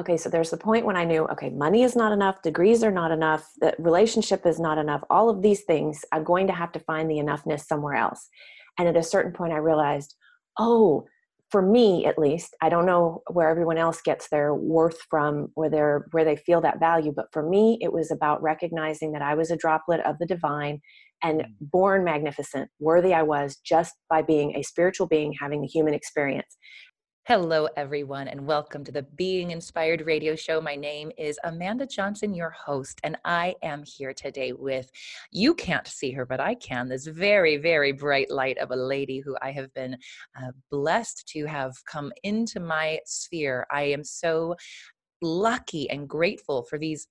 okay, so there's the point when I knew, okay, money is not enough, degrees are not enough, the relationship is not enough, all of these things, I'm going to have to find the enoughness somewhere else. And at a certain point, I realized, oh, for me at least, I don't know where everyone else gets their worth from, where they're where they feel that value, but for me, it was about recognizing that I was a droplet of the divine and mm. born magnificent, worthy I was just by being a spiritual being having the human experience. Hello, everyone, and welcome to the Being Inspired radio show. My name is Amanda Johnson, your host, and I am here today with you can't see her, but I can. This very, very bright light of a lady who I have been uh, blessed to have come into my sphere. I am so lucky and grateful for these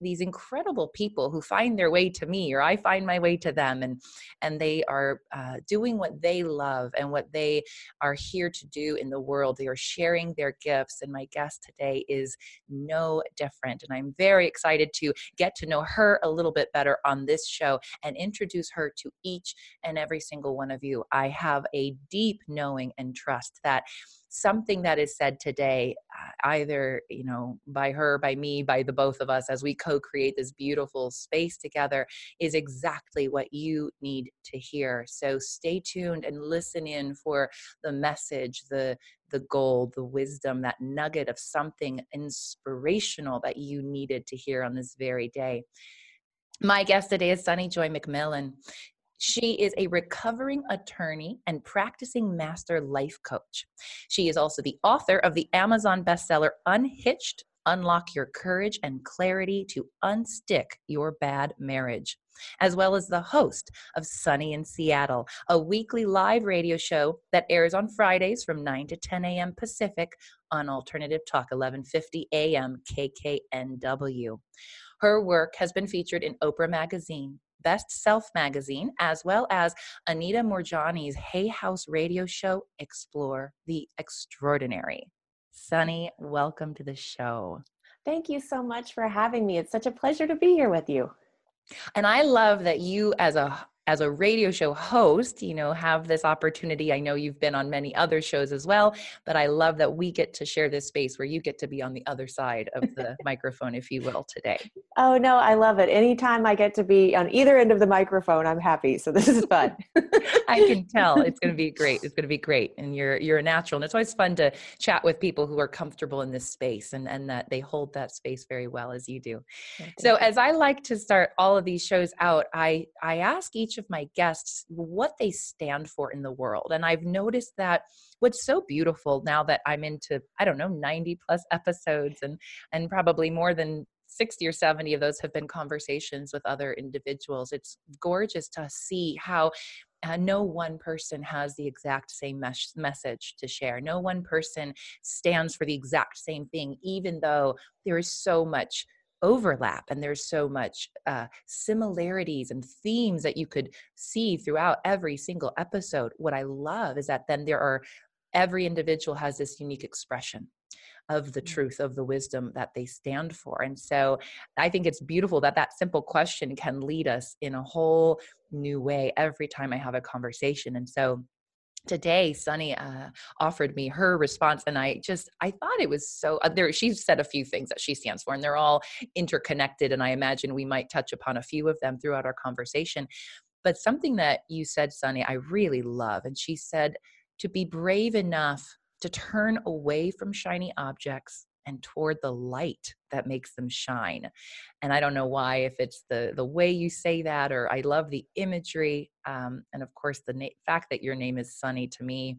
these incredible people who find their way to me or i find my way to them and and they are uh, doing what they love and what they are here to do in the world. They are sharing their gifts and my guest today is no different and i'm very excited to get to know her a little bit better on this show and introduce her to each and every single one of you. I have a deep knowing and trust that something that is said today uh, either you know by her by me by the both of us as we co-create this beautiful space together is exactly what you need to hear so stay tuned and listen in for the message the the gold the wisdom that nugget of something inspirational that you needed to hear on this very day my guest today is Sunny Joy McMillan. She is a recovering attorney and practicing master life coach. She is also the author of the Amazon bestseller Unhitched Unlock Your Courage and Clarity to Unstick Your Bad Marriage, as well as the host of Sunny in Seattle, a weekly live radio show that airs on Fridays from 9 to 10 a.m. Pacific on Alternative Talk 1150 a.m. KKNW. Her work has been featured in Oprah Magazine, Best Self magazine, as well as Anita Moorjani's Hay House radio show, Explore the Extraordinary. Sunny, welcome to the show. Thank you so much for having me. It's such a pleasure to be here with you. And I love that you, as a as a radio show host, you know, have this opportunity. I know you've been on many other shows as well, but I love that we get to share this space where you get to be on the other side of the microphone, if you will, today. Oh, no, I love it. Anytime I get to be on either end of the microphone, I'm happy. So this is fun. I can tell it's going to be great. It's going to be great. And you're, you're a natural. And it's always fun to chat with people who are comfortable in this space and, and that they hold that space very well as you do. So as I like to start all of these shows out, I, I ask each each of my guests what they stand for in the world. And I've noticed that what's so beautiful now that I'm into, I don't know, 90 plus episodes and and probably more than 60 or 70 of those have been conversations with other individuals. It's gorgeous to see how uh, no one person has the exact same mes- message to share. No one person stands for the exact same thing, even though there is so much overlap and there's so much uh, similarities and themes that you could see throughout every single episode what i love is that then there are every individual has this unique expression of the mm. truth of the wisdom that they stand for and so i think it's beautiful that that simple question can lead us in a whole new way every time i have a conversation and so today sunny uh, offered me her response and i just i thought it was so uh, there she said a few things that she stands for and they're all interconnected and i imagine we might touch upon a few of them throughout our conversation. But something that you said sunny i really love and she said to be brave enough to turn away from shiny objects and toward the light that makes them shine and i don't know why if it's the the way you say that or i love the imagery um, and of course the na- fact that your name is sunny to me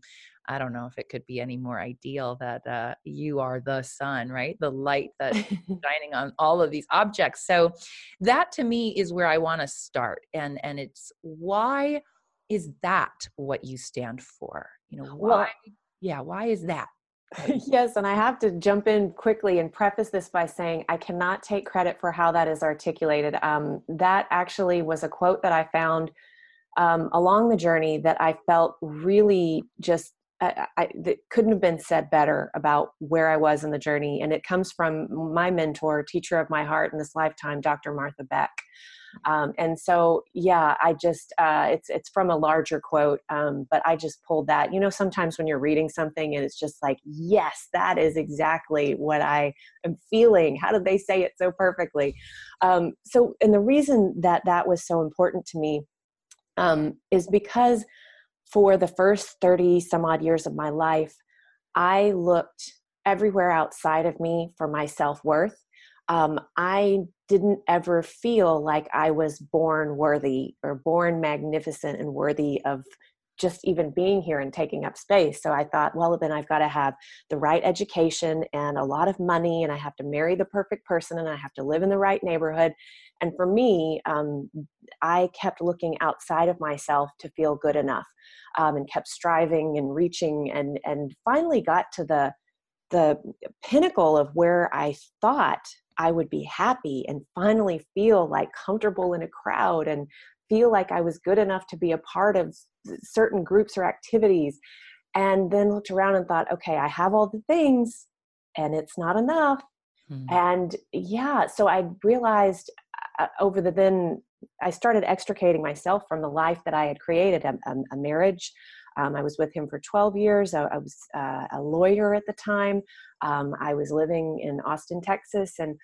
i don't know if it could be any more ideal that uh, you are the sun right? The light that's shining on all of these objects. So that to me is where i want to start and and it's why is that what you stand for? You know why well, yeah why is that yes, and I have to jump in quickly and preface this by saying I cannot take credit for how that is articulated. Um, that actually was a quote that I found um, along the journey that I felt really just I, I, that couldn't have been said better about where I was in the journey. And it comes from my mentor, teacher of my heart in this lifetime, Dr. Martha Beck. Um, and so, yeah, I just uh, it's it's from a larger quote, um, but I just pulled that. You know, sometimes when you're reading something and it's just like, yes, that is exactly what I am feeling. How did they say it so perfectly? Um, so, and the reason that that was so important to me um, is because for the first 30 some odd years of my life, I looked everywhere outside of me for my self worth. Um, I didn't ever feel like I was born worthy or born magnificent and worthy of just even being here and taking up space. So I thought, well, then I've got to have the right education and a lot of money, and I have to marry the perfect person, and I have to live in the right neighborhood. And for me, um, I kept looking outside of myself to feel good enough, um, and kept striving and reaching, and and finally got to the the pinnacle of where I thought I would be happy and finally feel like comfortable in a crowd and feel like I was good enough to be a part of certain groups or activities. And then looked around and thought, okay, I have all the things and it's not enough. Hmm. And yeah, so I realized uh, over the then, I started extricating myself from the life that I had created a, a, a marriage. Um, I was with him for 12 years. I, I was uh, a lawyer at the time. Um, I was living in Austin, Texas, and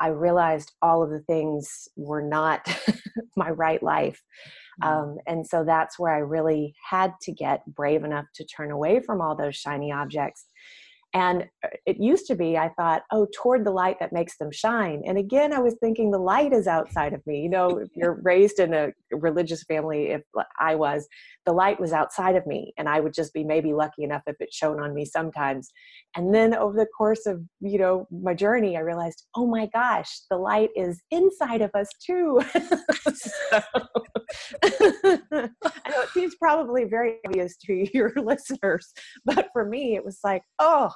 I realized all of the things were not my right life. Mm. Um, and so that's where I really had to get brave enough to turn away from all those shiny objects and uh, it used to be, I thought, oh, toward the light that makes them shine. And again, I was thinking the light is outside of me. You know, if you're raised in a religious family, if I was, the light was outside of me. And I would just be maybe lucky enough if it shone on me sometimes. And then over the course of, you know, my journey, I realized, oh my gosh, the light is inside of us too. I know it seems probably very obvious to your listeners, but for me, it was like, oh,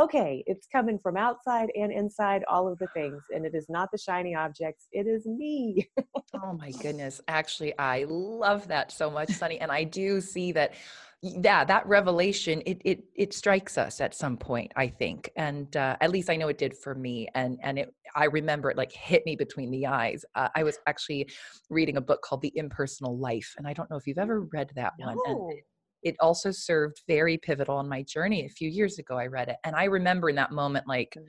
okay, it's coming from outside and inside, all of the things. And it is not the shiny objects, it is me. oh my goodness. Actually, I love that so much, Sunny. And I do see that yeah that revelation it it it strikes us at some point i think and uh, at least i know it did for me and and it i remember it like hit me between the eyes uh, i was actually reading a book called the impersonal life and i don't know if you've ever read that no. one and it, also served very pivotal on my journey a few years ago i read it and i remember in that moment like mm.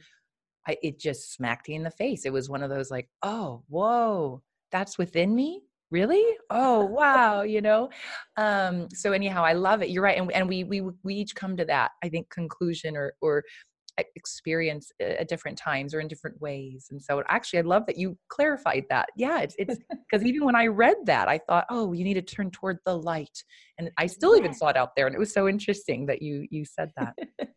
I, it just smacked me in the face. It was one of those like oh whoa that's within me? Really? Oh wow you know? Um so anyhow i love it. You're right and, and we we we each come to that i think conclusion or or experience at different times or in different ways and so actually i love that you clarified that yeah it's it's because even when i read that i thought oh you need to turn toward the light and i still even saw it out there and it was so interesting that you you said that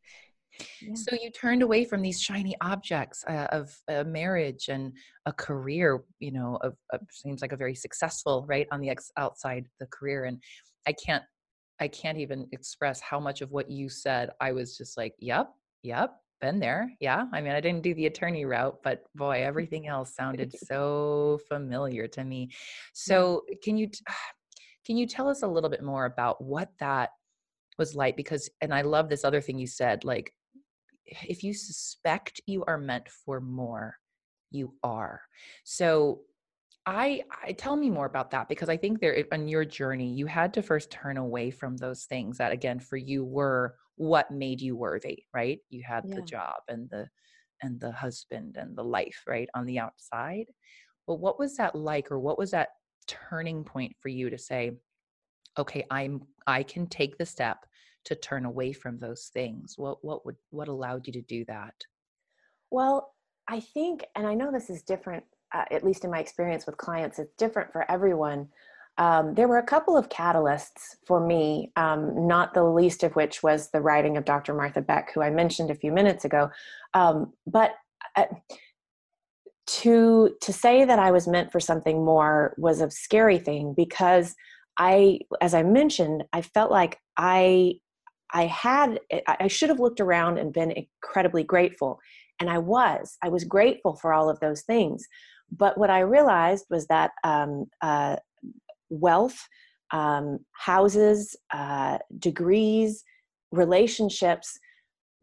so you turned away from these shiny objects uh, of a marriage and a career, you know, of, of, seems like a very successful, right, on the ex- outside the career. And I can't, I can't even express how much of what you said. I was just like, yep, yep, been there. Yeah. I mean, I didn't do the attorney route, but boy, everything else sounded so familiar to me. So can you, can you tell us a little bit more about what that was like because and i love this other thing you said like if you suspect you are meant for more, you are. So I, I tell me more about that because I think there on your journey you had to first turn away from those things that again for you were what made you worthy, right? You had yeah. the job and the and the husband and the life, right, on the outside. But what was that like or what was that turning point for you to say, okay, I'm I can take the step to turn away from those things what what would what allowed you to do that well i think and i know this is different uh, at least in my experience with clients it's different for everyone um, there were a couple of catalysts for me, um, not the least of which was the writing of Dr. Martha Beck, who I mentioned a few minutes ago. Um, but uh, to to say that I was meant for something more was a scary thing because I, as I mentioned, I felt like I I had, I should have looked around and been incredibly grateful. And I was, I was grateful for all of those things. But what I realized was that um, uh, wealth, um, houses, uh, degrees, relationships,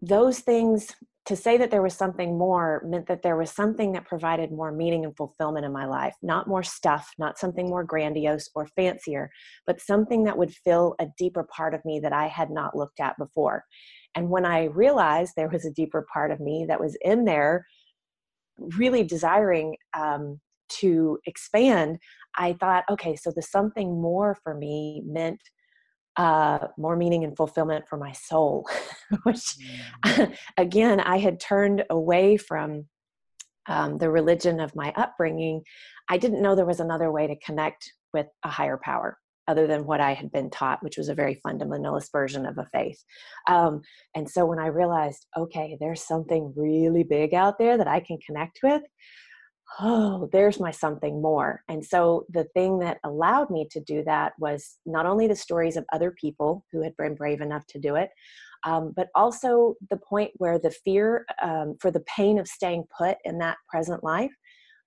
those things to say that there was something more meant that there was something that provided more meaning and fulfillment in my life not more stuff not something more grandiose or fancier but something that would fill a deeper part of me that i had not looked at before. And when i realized there was a deeper part of me that was in there really desiring um, to expand i thought okay so the something more for me meant uh, more meaning and fulfillment for my soul, which mm. again, I had turned away from um, the religion of my upbringing. I didn't know there was another way to connect with a higher power other than what I had been taught, which was a very fundamentalist version of a faith. Um, and so when I realized, okay, there's something really big out there that I can connect with, oh, there's my something more. And so the thing that allowed me to do that was not only the stories of other people who had been brave enough to do it, um, but also the point where the fear um, for the pain of staying put in that present life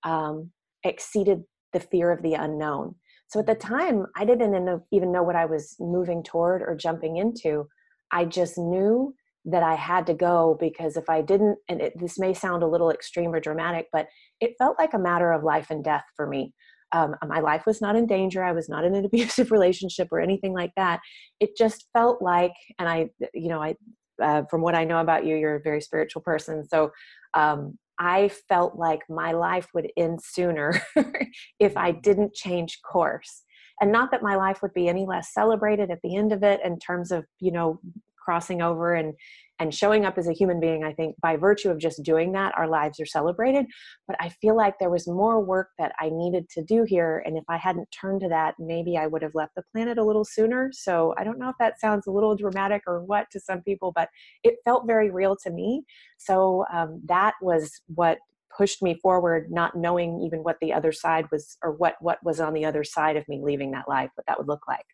um, exceeded the fear of the unknown. So at the time, I didn't even know what I was moving toward or jumping into. I just knew that I had to go because if I didn't, and it, this may sound a little extreme or dramatic, but it felt like a matter of life and death for me. Um, my life was not in danger. I was not in an abusive relationship or anything like that. It just felt like, and I, you know, I, uh, from what I know about you, you're a very spiritual person. So um, I felt like my life would end sooner if I didn't change course. And not that my life would be any less celebrated at the end of it in terms of, you know, crossing over and and showing up as a human being i think by virtue of just doing that our lives are celebrated. But i feel like there was more work that i needed to do here and if i hadn't turned to that maybe i would have left the planet a little sooner. So i don't know if that sounds a little dramatic or what to some people but it felt very real to me. So um, that was what pushed me forward not knowing even what the other side was or what what was on the other side of me leaving that life what that would look like.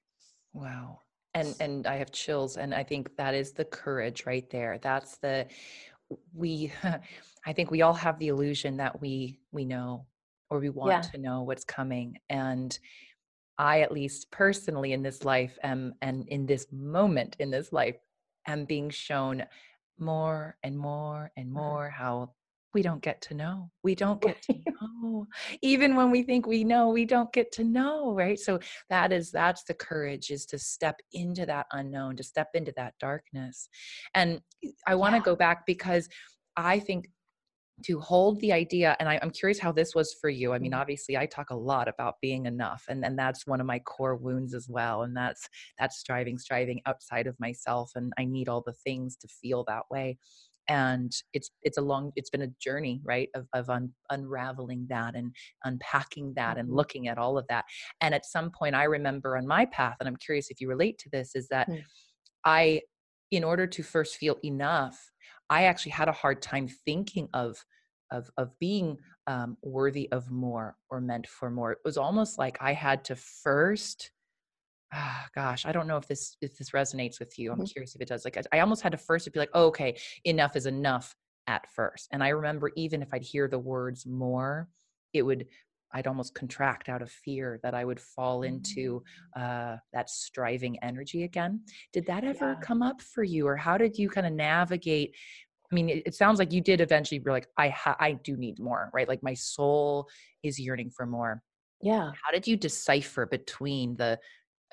Wow and and i have chills and i think that is the courage right there that's the we i think we all have the illusion that we we know or we want yeah. to know what's coming and i at least personally in this life am and in this moment in this life am being shown more and more and mm-hmm. more how we don't get to know. We don't get to know. Even when we think we know, we don't get to know, right? So that is that's the courage is to step into that unknown, to step into that darkness. And I want to yeah. go back because I think to hold the idea and I, am curious how this was for you i mean mm-hmm. obviously i talk a lot about being enough and, and that's one of my core wounds as well and that's that's striving striving outside of myself and i need all the things to feel that way and it's it's a long it's been a journey right of, of un, unraveling that and unpacking that and mm-hmm. looking at all of that and at some point i remember on my path and i'm curious if you relate to this is that mm. i in order to first feel enough i actually had a hard time thinking of of of being um, worthy of more or meant for more it was almost like i had to first ah, gosh, I don't know if this if this resonates with you. I'm mm-hmm. curious if it does. Like I, I almost had to first be like, oh, okay, enough is enough at first. And I remember even if I'd hear the words more, it would I'd almost contract out of fear that I would fall into mm. uh, that striving energy again. Did that ever yeah. come up for you, or how did you kind of navigate? I mean, it, it, sounds like you did eventually. Be like, I ha- I do need more, right? Like my soul is yearning for more. Yeah. How did you decipher between the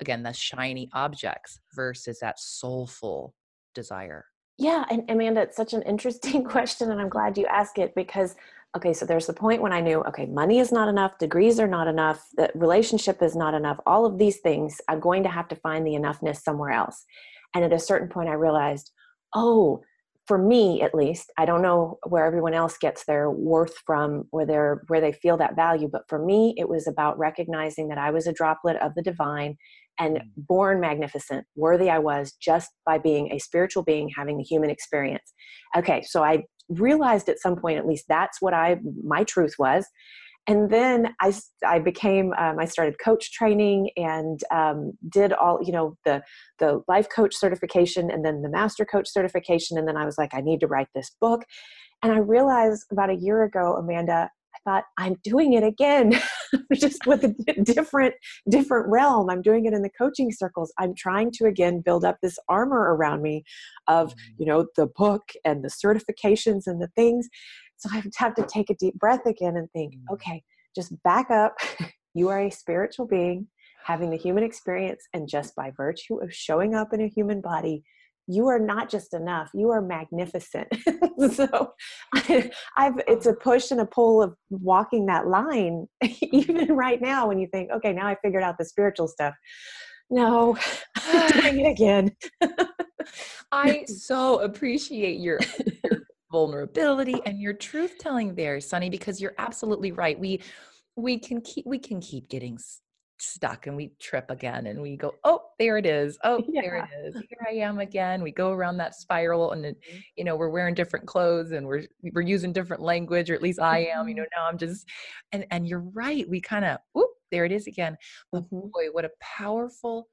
again the shiny objects versus that soulful desire. Yeah and amanda it's such an interesting question and i'm glad you asked it because okay so there's the point when i knew okay money is not enough degrees are not enough the relationship is not enough all of these things i'm going to have to find the enoughness somewhere else. And at a certain point i realized oh for me at least i don't know where everyone else gets their worth from or their where they feel that value but for me it was about recognizing that i was a droplet of the divine and mm. born magnificent, worthy I was just by being a spiritual being having the human experience. Okay, so I realized at some point, at least that's what I my truth was. And then I, I became um, I started coach training and um, did all you know the the life coach certification and then the master coach certification and then I was like I need to write this book and I realized about a year ago Amanda I thought I'm doing it again just with a different different realm i'm doing it in the coaching circles i'm trying to again build up this armor around me of mm-hmm. you know the book and the certifications and the things so i have to take a deep breath again and think mm-hmm. okay just back up you are a spiritual being having the human experience and just by virtue of showing up in a human body you are not just enough you are magnificent. So I, have it's a push and a pull of walking that line even right now when you think okay now i figured out the spiritual stuff. No doing it again. I so appreciate your, your vulnerability and your truth telling there sunny because you're absolutely right. We we can keep we can keep getting stuck and we trip again and we go oh there it is oh yeah. there it is here i am again we go around that spiral and then, mm-hmm. you know we're wearing different clothes and we're we're using different language or at least i am you know mm-hmm. now i'm just and and you're right we kind of whoop there it is again but mm-hmm. boy what a powerful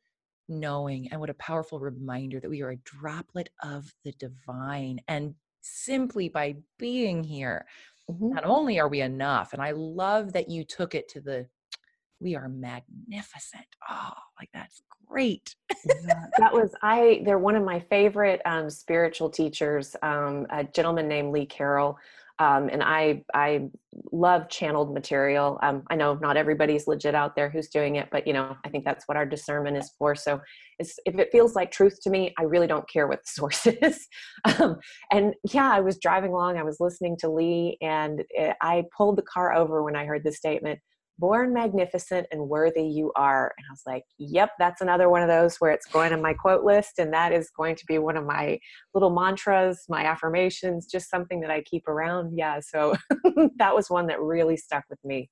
knowing and what a powerful reminder that we are a droplet of the divine and simply by being here mm-hmm. not only are we enough and i love that you took it to the we are magnificent. Oh, like that's great. yeah, that was I. They're one of my favorite um, spiritual teachers. Um, a gentleman named Lee Carroll. Um, and I I love channeled material. Um, I know not everybody's legit out there who's doing it, but you know I think that's what our discernment is for. So if it feels like truth to me, I really don't care what the source is. um, and yeah, I was driving along, I was listening to Lee, and eh, I pulled the car over when I heard the statement born magnificent and worthy you are. And I was like, yep, that's another one of those where it's going on my quote list. And that is going to be one of my little mantras, my affirmations, just something that I keep around. Yeah. So that was one that really stuck with me.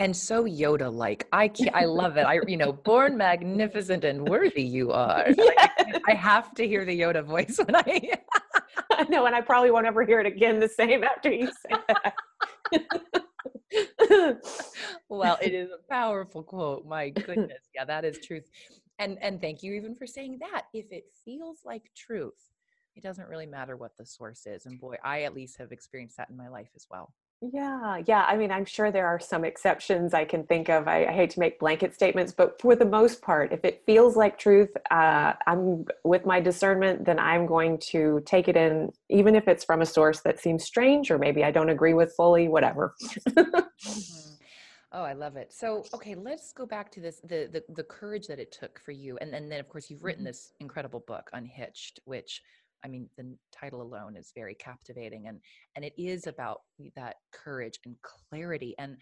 And so Yoda like. I I love it. I you know, born magnificent and worthy you are. Yes. I, I have to hear the Yoda voice when I I know, and I probably won't ever hear it again the same after you say that. well, it is a powerful quote. My goodness. Yeah, that is truth. And and thank you even for saying that. If it feels like truth, it doesn't really matter what the source is. And boy, I at least have experienced that in my life as well. Yeah, yeah. I mean, I'm sure there are some exceptions I can think of. I, I, hate to make blanket statements, but for the most part, if it feels like truth, uh, I'm with my discernment, then I'm going to take it in, even if it's from a source that seems strange or maybe I don't agree with fully, whatever. mm-hmm. Oh, I love it. So, okay, let's go back to this the the, the courage that it took for you, and, and then of course you've written mm-hmm. this incredible book, Unhitched, which I mean, the title alone is very captivating, and and it is about that courage and clarity. And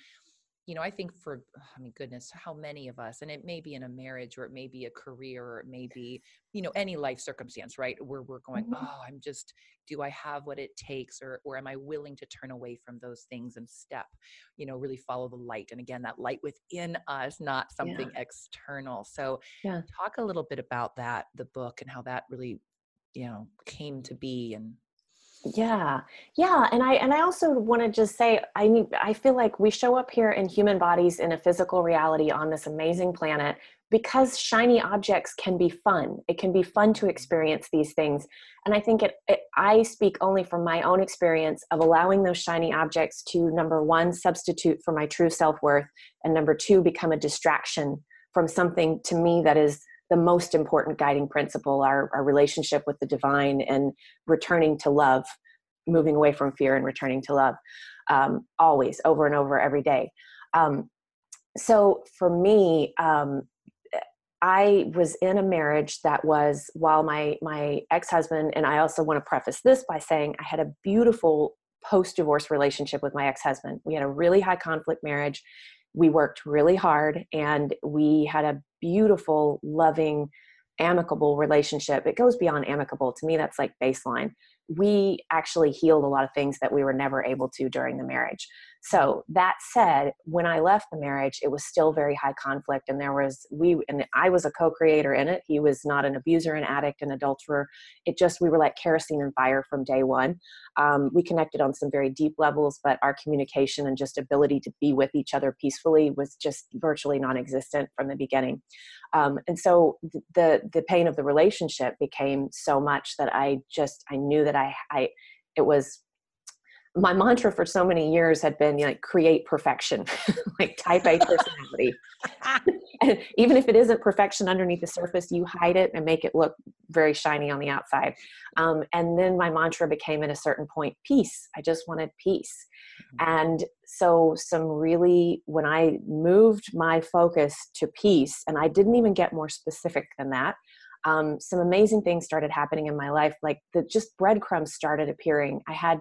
you know, I think for I mean, goodness, how many of us, and it may be in a marriage, or it may be a career, or it may be you know any life circumstance, right? Where we're going, mm-hmm. oh, I'm just, do I have what it takes, or or am I willing to turn away from those things and step, you know, really follow the light? And again, that light within us, not something yeah. external. So, yeah. talk a little bit about that, the book, and how that really you know came to be and yeah. Yeah. And i and i also want to just say i mean i feel like we show up here in human bodies in a physical reality on this amazing planet because shiny objects can be fun. It can be fun to experience these things. And i think it, it, i speak only from my own experience of allowing those shiny objects to number one substitute for my true self-worth and number two become a distraction from something to me that is the most important guiding principle our, our relationship with the divine and returning to love moving away from fear and returning to love um, always over and over every day. Um, so for me um, i was in a marriage that was while my my ex-husband and i also want to preface this by saying i had a beautiful post divorce relationship with my ex-husband. We had a really high conflict marriage we worked really hard and we had a beautiful, loving, amicable relationship. It goes beyond amicable. To me, that's like baseline. We actually healed a lot of things that we were never able to during the marriage. So that said, when I left the marriage, it was still very high conflict, and there was we and I was a co-creator in it. He was not an abuser, an addict, an adulterer. It just we were like kerosene and fire from day one. Um, we connected on some very deep levels, but our communication and just ability to be with each other peacefully was just virtually non-existent from the beginning. Um, and so the the pain of the relationship became so much that I just I knew that I I it was my mantra for so many years had been like create perfection like type a personality. And even if it isn't perfection underneath the surface you hide it and make it look very shiny on the outside. Um, and then my mantra became at a certain point peace. I just wanted peace. Mm-hmm. and so some really when i moved my focus to peace and i didn't even get more specific than that um, some amazing things started happening in my life like the just breadcrumbs started appearing. I had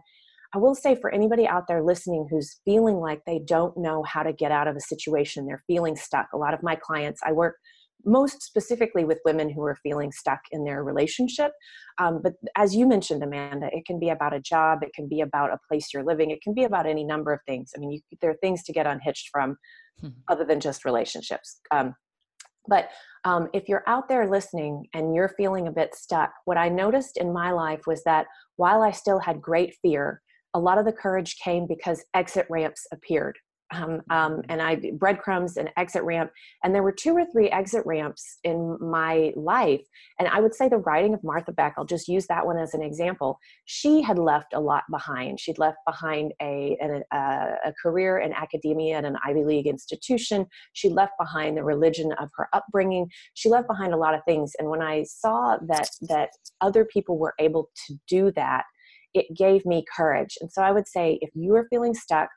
I will say for anybody out there listening who's feeling like they don't know how to get out of a situation, they're feeling stuck. A lot of my clients, I work most specifically with women who are feeling stuck in their relationship. Um, but as you mentioned, Amanda, it can be about a job, it can be about a place you're living, it can be about any number of things. I mean, you, there are things to get unhitched from hmm. other than just relationships. Um, but um, if you're out there listening and you're feeling a bit stuck, what I noticed in my life was that while I still had great fear, a lot of the courage came because exit ramps appeared. Um, um, and I breadcrumbs and exit ramp, and there were two or three exit ramps in my life. And I would say the writing of Martha Beck. I'll just use that one as an example. She had left a lot behind. She'd left behind a a, a career in academia at an Ivy League institution. She left behind the religion of her upbringing. She left behind a lot of things. And when I saw that that other people were able to do that it gave me courage. And so I would say if you are feeling stuck,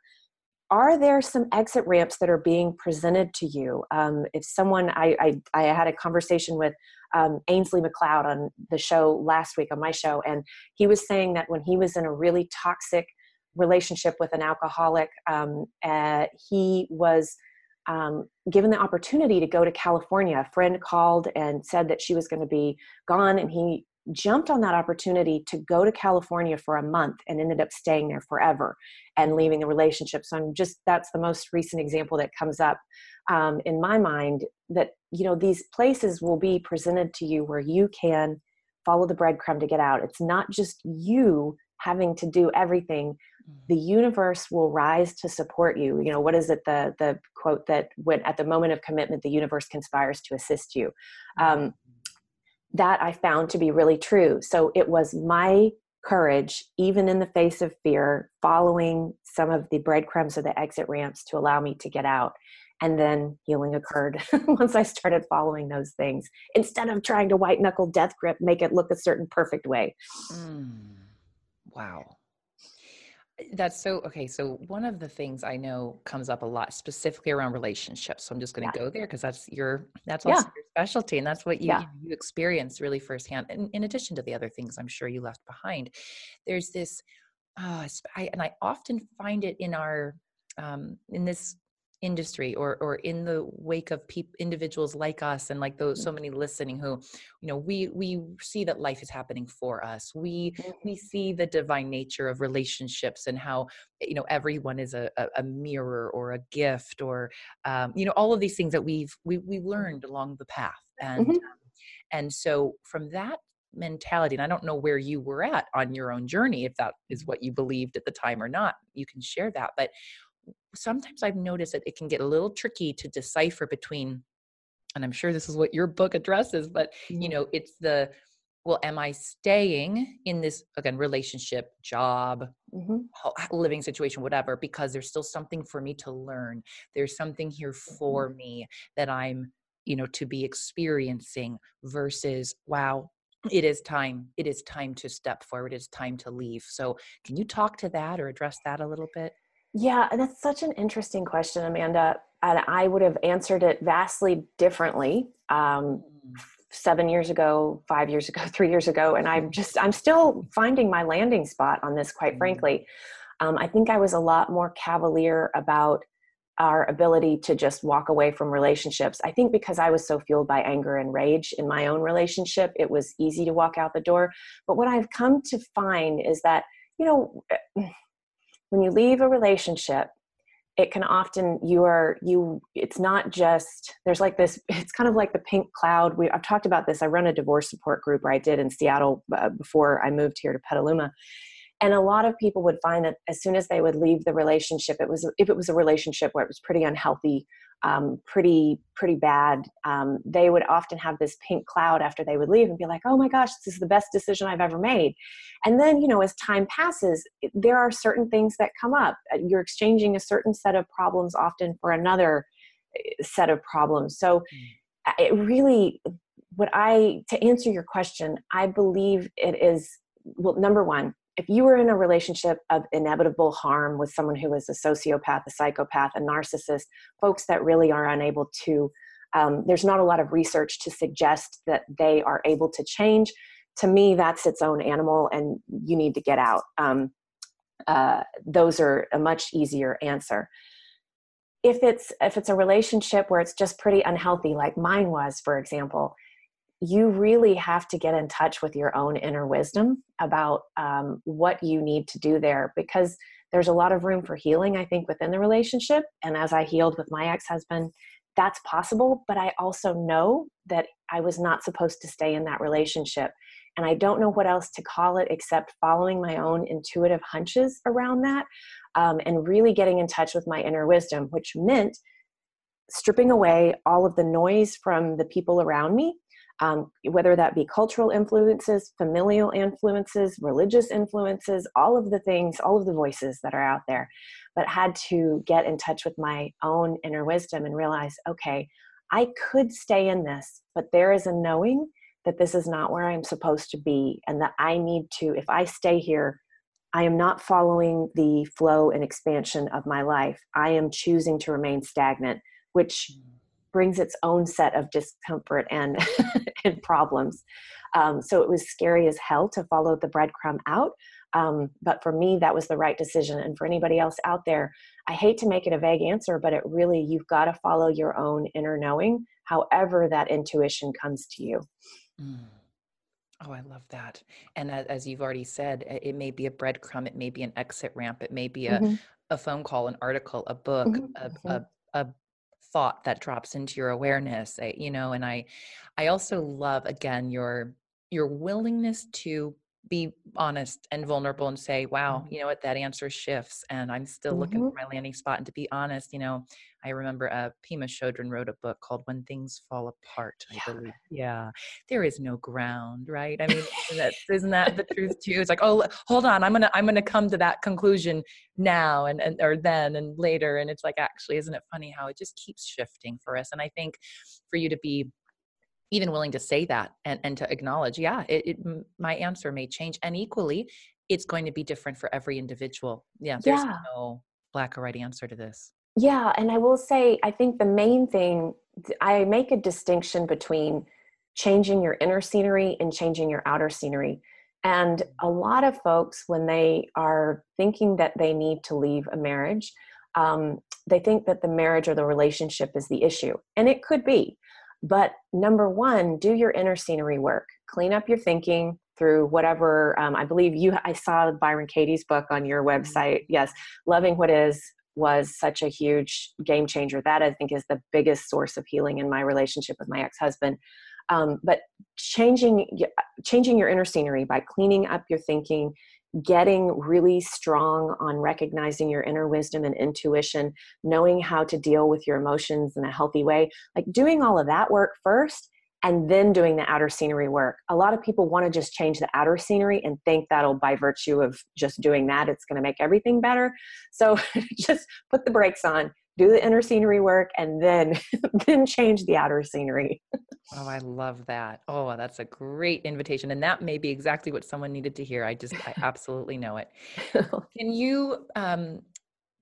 are there some exit ramps that are being presented to you? Um, if someone, I, I, I, had a conversation with um, Ainsley McLeod on the show last week on my show, and he was saying that when he was in a really toxic relationship with an alcoholic, um, uh, he was um, given the opportunity to go to California. A friend called and said that she was going to be gone, and he jumped on that opportunity to go to California for a month and ended up staying there forever and leaving the relationship. So I'm just that's the most recent example that comes up um, in my mind that you know these places will be presented to you where you can follow the breadcrumb to get out. It's not just you having to do everything the mm. universe will rise to support you you know what is it the the quote that when at the moment of commitment the universe conspires to assist you um, that I found to be really true. So it was my courage, even in the face of fear, following some of the breadcrumbs of the exit ramps to allow me to get out. And then healing occurred once I started following those things instead of trying to white knuckle death grip, make it look a certain perfect way. Mm. Wow that's so okay so one of the things i know comes up a lot specifically around relationships so i'm just going to yeah. go there because that's your that's also yeah. your specialty and that's what you, yeah. you, you experience really firsthand and in addition to the other things i'm sure you left behind there's this uh, I, and i often find it in our um, in this industry or or in the wake of people individuals like us and like those so mm-hmm. many listening who you know we we see that life is happening for us we we mm-hmm. see the divine nature of relationships and how you know everyone is a, a mirror or a gift or um, you know all of these things that we've we, we've mm-hmm. learned along the path and mm-hmm. um, and so from that mentality and i don't know where you were at on your own journey if that is what you believed at the time or not you can share that but sometimes I've noticed that it can get a little tricky to decipher between, and I'm sure this is what your book addresses, but you mm-hmm. know, it's the well, am I staying in this again relationship, job, mm-hmm. living situation, whatever, because there's still something for me to learn. There's something here for mm-hmm. me that I'm, you know, to be experiencing versus wow, it is time it is time to step forward it's time to leave so can you talk to that or address that a little bit yeah, and that's such an interesting question, Amanda. And I would have answered it vastly differently um, mm. seven years ago, five years ago, three years ago. And I'm just, I'm still finding my landing spot on this, quite mm. frankly. Um, I think I was a lot more cavalier about our ability to just walk away from relationships. I think because I was so fueled by anger and rage in my own relationship, it was easy to walk out the door. But what I've come to find is that, you know, when you leave a relationship it can often you are you it's not just there's like this it's kind of like the pink cloud. We i've talked about this. I run a divorce support group where i did in seattle uh, before i moved here to petaluma and a lot of people would find that as soon as they would leave the relationship it was if it was a relationship where it was pretty unhealthy um, pretty pretty bad um, they would often have this pink cloud after they would leave and be like oh my gosh this is the best decision i've ever made. And then you know as time passes there are certain things that come up. Uh, you're exchanging a certain set of problems often for another eh, set of problems. So mm. it really what i to answer your question i believe it is well number one if you were in a relationship of inevitable harm with someone who is a sociopath, a psychopath, a narcissist, folks that really are unable to, um, there's not a lot of research to suggest that they are able to change. To me, that's its own animal, and you need to get out. Um, uh, those are a much easier answer. If it's if it's a relationship where it's just pretty unhealthy, like mine was, for example, you really have to get in touch with your own inner wisdom about um, what you need to do there because there's a lot of room for healing, I think, within the relationship. And as I healed with my ex husband, that's possible. But I also know that I was not supposed to stay in that relationship. And I don't know what else to call it except following my own intuitive hunches around that um, and really getting in touch with my inner wisdom, which meant stripping away all of the noise from the people around me um, whether that be cultural influences, familial influences, religious influences, all of the things, all of the voices that are out there, but had to get in touch with my own inner wisdom and realize, okay, I could stay in this, but there is a knowing that this is not where I'm supposed to be, and that I need to, if I stay here, I am not following the flow and expansion of my life. I am choosing to remain stagnant, which mm brings its own set of discomfort and and problems. Um, so it was scary as hell to follow the breadcrumb out. Um, but for me, that was the right decision. And for anybody else out there, I hate to make it a vague answer, but it really, you've got to follow your own inner knowing, however that intuition comes to you. Mm. Oh, I love that. And as you've already said, it may be a breadcrumb, it may be an exit ramp, it may be a, mm-hmm. a phone call, an article, a book, mm-hmm. a, mm-hmm. a, a thought that drops into your awareness I, you know and i i also love again your your willingness to be honest and vulnerable and say wow mm-hmm. you know what? That answer shifts and i'm still mm-hmm. looking for my landing spot. And to be honest you know i remember uh, pema chodron wrote a book called when things fall apart i yeah. believe. Yeah. There is no ground right? I mean isn't that the truth too? It's like oh hold on i'm gonna i'm gonna come to that conclusion now and, and or then and later. And it's like actually isn't it funny how it just keeps shifting for us? And i think for you to be even willing to say that and, and to acknowledge yeah it, it, my answer may change and equally it's going to be different for every individual. Yeah there's yeah. no black or white answer to this. Yeah and i will say i think the main thing i make a distinction between changing your inner scenery and changing your outer scenery and a lot of folks when they are thinking that they need to leave a marriage um, they think that the marriage or the relationship is the issue and it could be but number one, do your inner scenery work. Clean up your thinking through whatever. Um, I believe you. I saw Byron Katie's book on your mm-hmm. website. Yes, loving what is was such a huge game changer. That I think is the biggest source of healing in my relationship with my ex-husband. Um, but changing changing your inner scenery by cleaning up your thinking getting really strong on recognizing your inner wisdom and intuition, knowing how to deal with your emotions in a healthy way, like doing all of that work first and then doing the outer scenery work. A lot of people want to just change the outer scenery and think that'll, by virtue of just doing that, it's going to make everything better. So just put the brakes on, do the inner scenery work and then then change the outer scenery. Oh i love that. Oh that's a great invitation and that may be exactly what someone needed to hear. I just i absolutely know it. Can you um,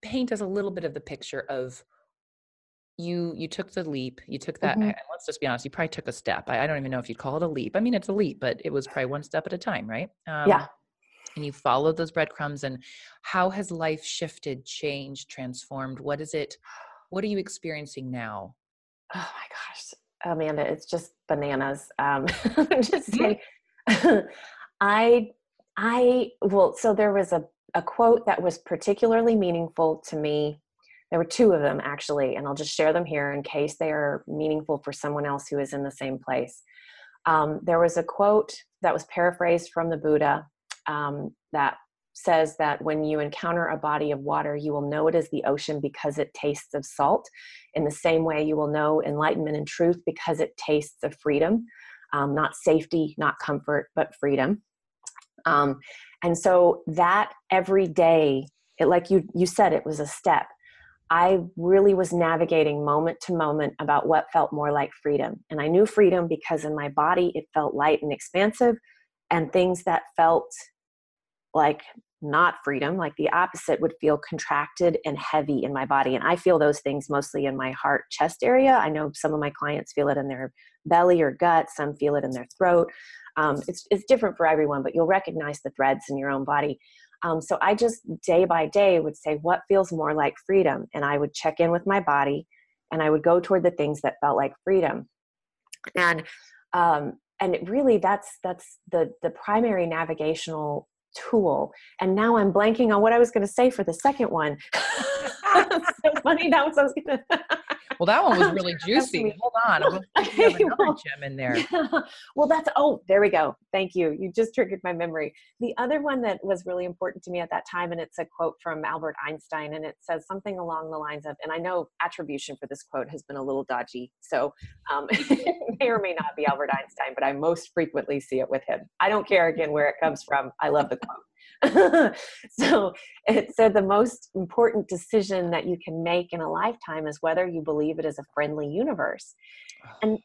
paint us a little bit of the picture of you you took the leap you took that mm-hmm. let's just be honest you probably took a step. I, I, don't even know if you'd call it a leap. I mean it's a leap but it was probably one step at a time right? Um, yeah and you followed those breadcrumbs and how has life shifted changed transformed? What is it what are you experiencing now? Oh my gosh amanda it's just bananas um just mm-hmm. i i well so there was a, a quote that was particularly meaningful to me. There were two of them actually and i'll just share them here in case they are meaningful for someone else who is in the same place. Um, there was a quote that was paraphrased from the buddha um, that says that when you encounter a body of water, you will know it is the ocean because it tastes of salt. In the same way, you will know enlightenment and truth because it tastes of freedom, um, not safety, not comfort, but freedom. Um, and so that every day, it, like you you said, it was a step. I really was navigating moment to moment about what felt more like freedom. And I knew freedom because in my body it felt light and expansive, and things that felt like not freedom, like the opposite, would feel contracted and heavy in my body. And I feel those things mostly in my heart chest area. I know some of my clients feel it in their belly or gut, some feel it in their throat. Um, it's, it's different for everyone, but you'll recognize the threads in your own body. Um, so I just day by day would say, what feels more like freedom? And I would check in with my body and I would go toward the things that felt like freedom. And um, and really that's that's the the primary navigational tool. And now I'm blanking on what I was going to say for the second one. so funny. That was I was going to. Well, that one was really juicy. Hold on. Okay, another well, gem in there. Yeah. Well, that's, oh, there we go. Thank you. You just triggered my memory. The other one that was really important to me at that time, and it's a quote from Albert Einstein, and it says something along the lines of, and I know attribution for this quote has been a little dodgy. So um, it may or may not be Albert Einstein, but I most frequently see it with him. I don't care again where it comes from. I love the quote. so it said the most important decision that you can make in a lifetime is whether you believe it is a friendly universe. Ah. And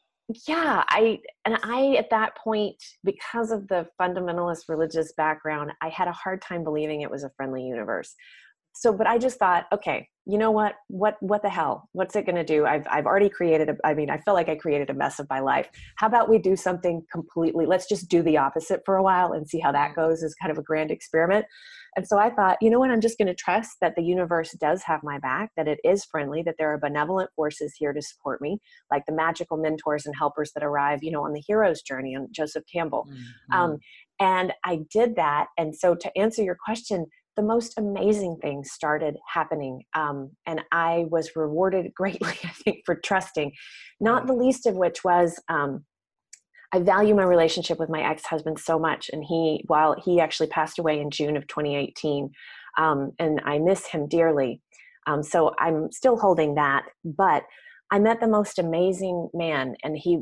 yeah, I and I at that point, because of the fundamentalist religious background, I had a hard time believing it was a friendly universe so but i just thought okay you know what? What what the hell? What's it going to do? I've i've already created a i mean i feel like i created a mess of my life. How about we do something completely let's just do the opposite for a while and see how that goes as kind of a grand experiment. And so i thought you know what? I'm just going to trust that the universe does have my back that it is friendly that there are benevolent forces here to support me like the magical mentors and helpers that arrive you know on the hero's journey on joseph campbell. Mm-hmm. um, and i did that. And so to answer your question the most amazing things started happening. Um, and I was rewarded greatly, I think, for trusting, not the least of which was um, I value my relationship with my ex husband so much. And he, while he actually passed away in June of 2018, um, and I miss him dearly. Um, so I'm still holding that. But I met the most amazing man, and he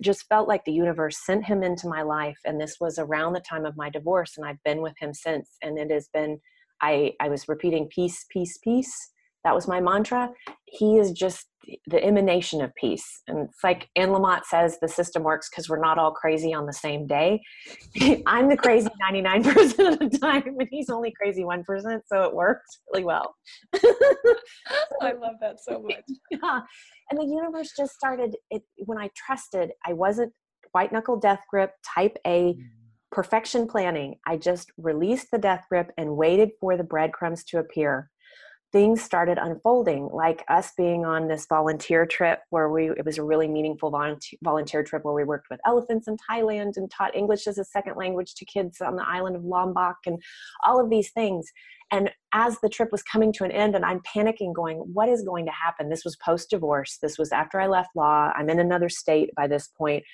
just felt like the universe sent him into my life. And this was around the time of my divorce, and I've been with him since. And it has been, I, I was repeating peace, peace, peace. That was my mantra. He is just the emanation of peace. And it's like Anne Lamott says the system works because we're not all crazy on the same day. I'm the crazy 99% of the time, and he's only crazy 1%. So it works really well. I love that so much. Yeah and the universe just started it when i trusted i wasn't white knuckle death grip type a mm. perfection planning i just released the death grip and waited for the breadcrumbs to appear things started unfolding like us being on this volunteer trip where we it was a really meaningful volunteer, volunteer trip where we worked with elephants in thailand and taught english as a second language to kids on the island of lombok and all of these things and as the trip was coming to an end, and I'm panicking, going, What is going to happen? This was post divorce. This was after I left law. I'm in another state by this point.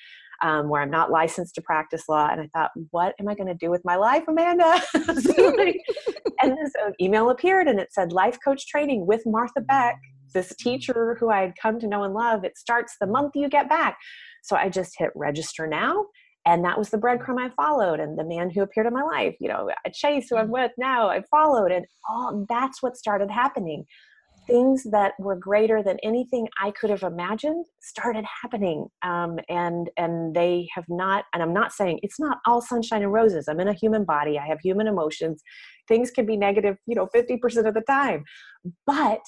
Um, where I'm not licensed to practice law. And I thought, what am I going to do with my life, Amanda? and this email appeared and it said, Life Coach Training with Martha Beck, this teacher who I had come to know and love. It starts the month you get back. So I just hit register now and that was the breadcrumb I followed. And the man who appeared in my life, you know, Chase, who I'm mm. with now, I followed, and all that's what started happening. Things that were greater than anything I could have imagined started happening, um, and and they have not. And I'm not saying it's not all sunshine and roses. I'm in a human body. I have human emotions. Things can be negative, you know, 50% of the time, but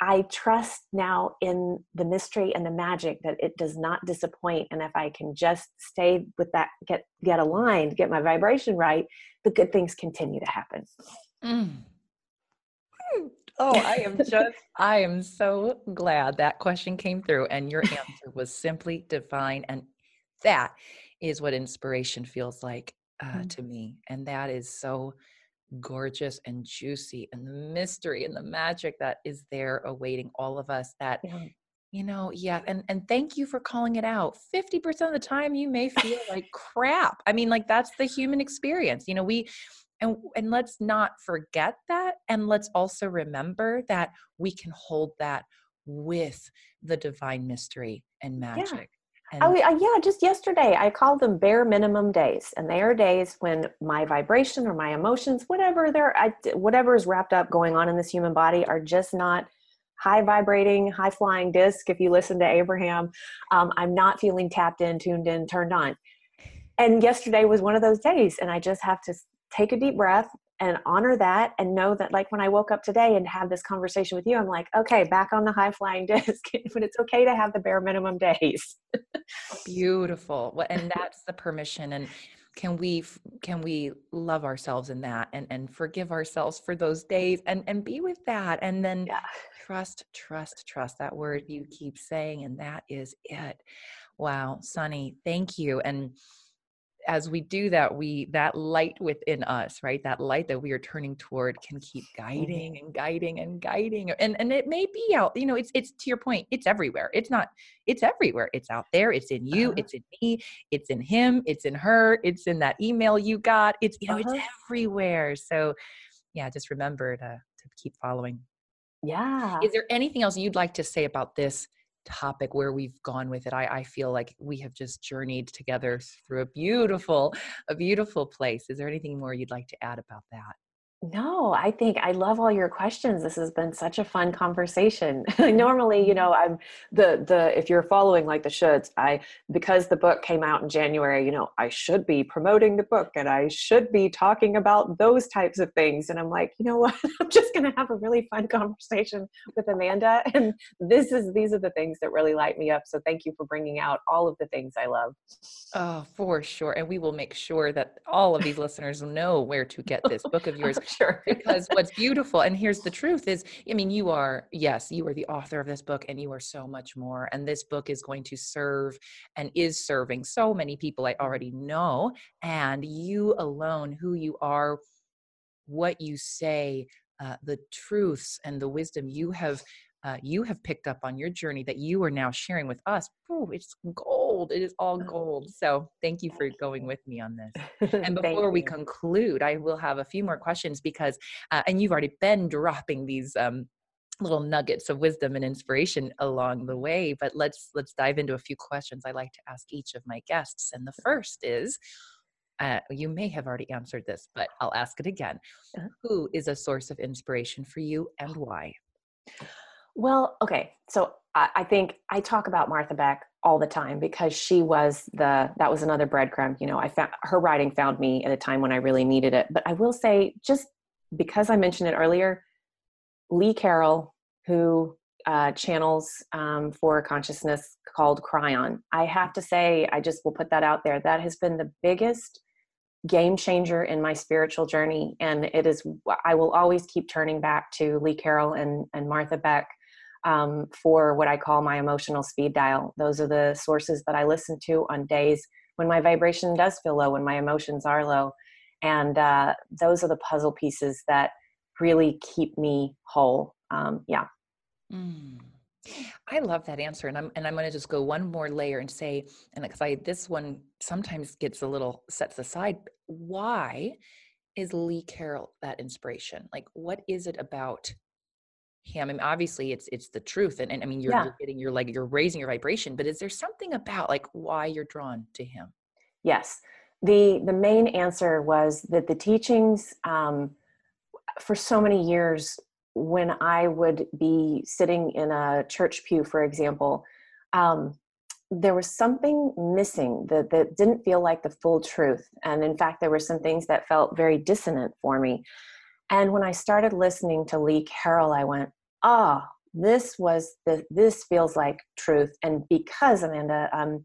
I trust now in the mystery and the magic that it does not disappoint. And if I can just stay with that, get get aligned, get my vibration right, the good things continue to happen. Mm. Oh, I am just, I am so glad that question came through and your answer was simply divine. And that is what inspiration feels like uh, mm. to me. And that is so gorgeous and juicy and the mystery and the magic that is there awaiting all of us that yeah. you know yeah and and thank you for calling it out 50% of the time you may feel like crap i mean like that's the human experience you know we and and let's not forget that and let's also remember that we can hold that with the divine mystery and magic and oh, yeah, just yesterday I called them bare minimum days, and they are days when my vibration or my emotions, whatever they're, I, whatever is wrapped up going on in this human body, are just not high vibrating, high flying disc. If you listen to Abraham, um, I'm not feeling tapped in, tuned in, turned on. And yesterday was one of those days, and I just have to take a deep breath and honor that and know that like when i woke up today and have this conversation with you i'm like okay back on the high flying disc but it's okay to have the bare minimum days. Beautiful. And that's the permission and can we can we love ourselves in that and and forgive ourselves for those days and and be with that and then yeah. trust trust trust that word you keep saying and that is it. Wow sunny thank you and as we do that we that light within us right that light that we are turning toward can keep mm-hmm. guiding and guiding and guiding and and it may be out you know it's it's to your point it's everywhere. It's not it's everywhere. It's out there. It's in you. Uh-huh. it's in me. It's in him. It's in her. It's in that email you got. It's you know uh-huh. it's everywhere. So yeah just remember to to keep following. Yeah. Is there anything else you'd like to say about this topic where we've gone with it I, I feel like we have just journeyed together through a beautiful a beautiful place. Is there anything more you'd like to add about that no, I think I love all your questions. This has been such a fun conversation. Mm-hmm. Normally, you mm-hmm. know, I'm the the if you're following like the shoulds, I because the book came out in January, you know, I should be promoting the book and I should be talking about those types of things. And I'm like, you know what? I'm just going to have a really fun conversation with Amanda and this is these are the things that really light me up. So thank you for bringing out all of the things I love. Oh, for sure. And we will make sure that all of these listeners know where to get this book of yours sure. because what's beautiful, and here's the truth is, I mean, you are, yes, you are the author of this book and you are so much more. And this book is going to serve and is serving so many people I already know. And you alone, who you are, what you say, uh, the truths and the wisdom you have uh, you have picked up on your journey that you are now sharing with us. Ooh, it's gold. It is all oh. gold. So thank you for going with me on this. And before we conclude, I will have a few more questions because, uh, and you've already been dropping these um, little nuggets of wisdom and inspiration along the way. But let's let's dive into a few questions I like to ask each of my guests. And the first is. Uh, you may have already answered this, but I'll ask it again. Uh-huh. Who is a source of inspiration for you and why? Well, okay. So I, I think I talk about Martha Beck all the time because she was the that was another breadcrumb. You know, I found her writing found me at a time when I really needed it. But I will say, just because I mentioned it earlier, Lee Carroll, who uh, channels um, for consciousness called Kryon. I have to say, I just will put that out there. That has been the biggest game changer in my spiritual journey, and it is. I will always keep turning back to Lee Carroll and and Martha Beck um, for what I call my emotional speed dial. Those are the sources that I listen to on days when my vibration does feel low, when my emotions are low. And uh, those are the puzzle pieces that really keep me whole. Um, yeah. Mm. I love that answer, and I'm and I'm going to just go one more layer and say, and because I this one sometimes gets a little sets aside. Why is Lee Carroll that inspiration? Like, what is it about him I mean, obviously it's it's the truth and, and i mean you're, yeah. you're getting your like you're raising your vibration but is there something about like why you're drawn to him? Yes. The the main answer was that the teachings um, for so many years when i would be sitting in a church pew for example um, there was something missing that, that didn't feel like the full truth and in fact there were some things that felt very dissonant for me and when I started listening to Lee Carroll, I went, ah, oh, this was the, this feels like truth. And because Amanda, um,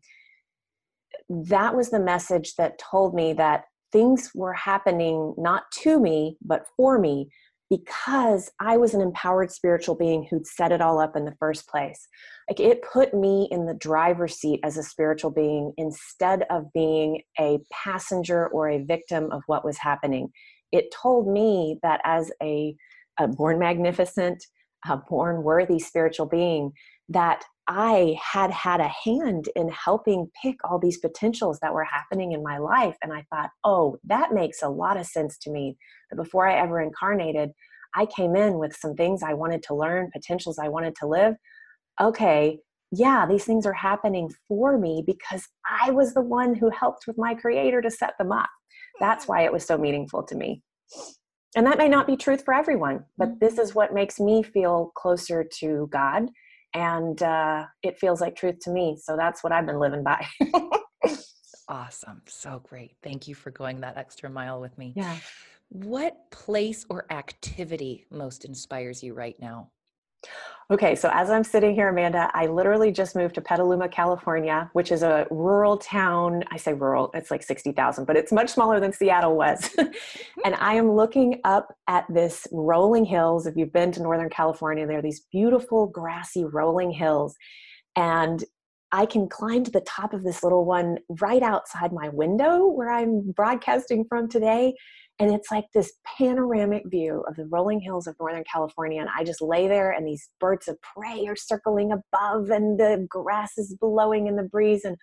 that was the message that told me that things were happening not to me, but for me, because I was an empowered spiritual being who'd set it all up in the first place. Like it put me in the driver's seat as a spiritual being instead of being a passenger or a victim of what was happening it told me that as a, a born magnificent, a born worthy spiritual being, that I had had a hand in helping pick all these potentials that were happening in my life. And I thought, oh, that makes a lot of sense to me. That before I ever incarnated, I came in with some things I wanted to learn, potentials I wanted to live. Okay, yeah, these things are happening for me because I was the one who helped with my creator to set them up. That's why it was so meaningful to me. And that may not be truth for everyone, but mm-hmm. this is what makes me feel closer to God. And uh, it feels like truth to me. So that's what I've been living by. awesome. So great. Thank you for going that extra mile with me. Yeah. What place or activity most inspires you right now? Okay, so as I'm sitting here, Amanda, I literally just moved to Petaluma, California, which is a rural town. I say rural, it's like 60,000, but it's much smaller than Seattle was. and I am looking up at this rolling hills. If you've been to Northern California, there are these beautiful grassy rolling hills. And I can climb to the top of this little one right outside my window where I'm broadcasting from today and it's like this panoramic view of the rolling hills of northern california and i just lay there and these birds of prey are circling above and the grass is blowing in the breeze and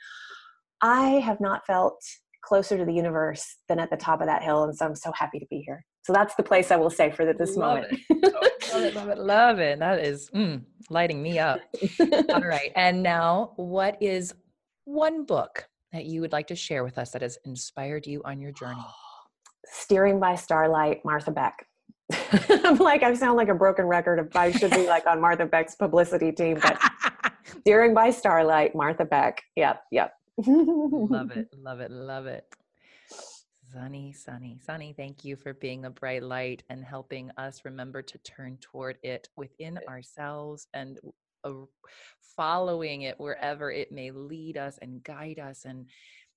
i have not felt closer to the universe than at the top of that hill and so i'm so happy to be here. So that's the place i will say for this love moment. it. love it love it love it. That is mm, lighting me up. All right and now what is one book that you would like to share with us that has inspired you on your journey Steering by Starlight, Martha Beck. I'm like, I sound like a broken record if I should be like on Martha Beck's publicity team, but Steering by Starlight, Martha Beck. Yep, yep. love it, love it, love it. Sunny, Sunny, Sunny, thank you for being a bright light and helping us remember to turn toward it within ourselves and uh, following it wherever it may lead us and guide us and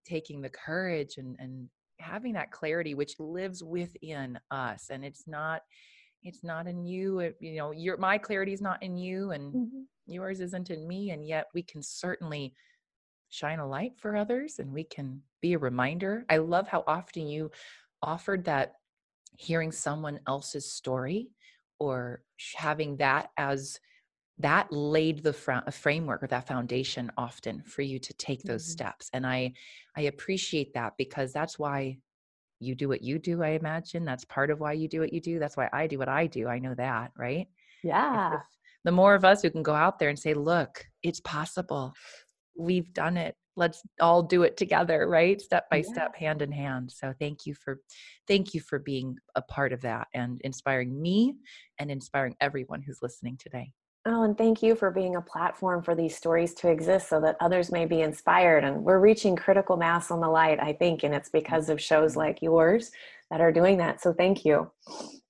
taking the courage and, and having that clarity which lives within us and it's not it's not in you it, you know your my clarity is not in you and mm-hmm. yours isn't in me and yet we can certainly shine a light for others and we can be a reminder i love how often you offered that hearing someone else's story or having that as that laid the fr- framework or that foundation often for you to take those mm-hmm. steps and i i appreciate that because that's why you do what you do i imagine. That's part of why you do what you do. That's why i do what i do. I know that right? Yeah. if, the more of us who can go out there and say look it's possible. We've done it. Let's all do it together right? Step by yeah. step hand in hand. So thank you for thank you for being a part of that and inspiring me and inspiring everyone who's listening today Oh, and thank you for being a platform for these stories to exist so that others may be inspired. And we're reaching critical mass on the light, I think, and it's because of shows mm-hmm. like yours that are doing that. So thank you.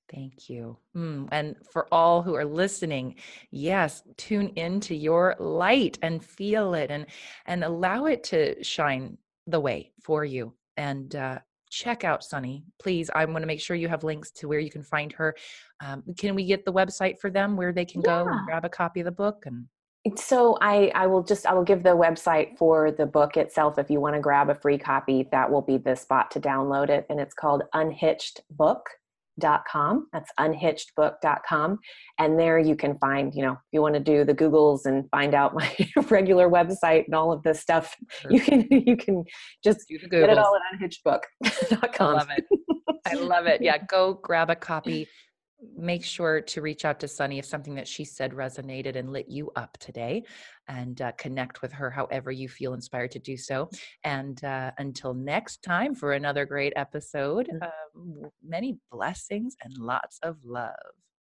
Thank you. Mm, and for all who are listening, yes, tune into your light and feel it and and allow it to shine the way for you. And uh, check out Sunny, please. I want to make sure you have links to where you can find her. Um, can we get the website for them where they can yeah. go and grab a copy of the book and so I, I will just i will give the website for the book itself if you want to grab a free copy that will be the spot to download it and it's called unhitched book unhitchedbook.com. That's unhitchedbook.com. And there you can find, you know, if you want to do the Googles and find out my regular website and all of this stuff, sure. you can you can just get it all at unhitchedbook.com. I love it. I love it. Yeah, go grab a copy make sure to reach out to Sunny if something that she said resonated and lit you up today and uh, connect with her however you feel inspired to do so. And uh, until next time for another great episode, uh, many blessings and lots of love.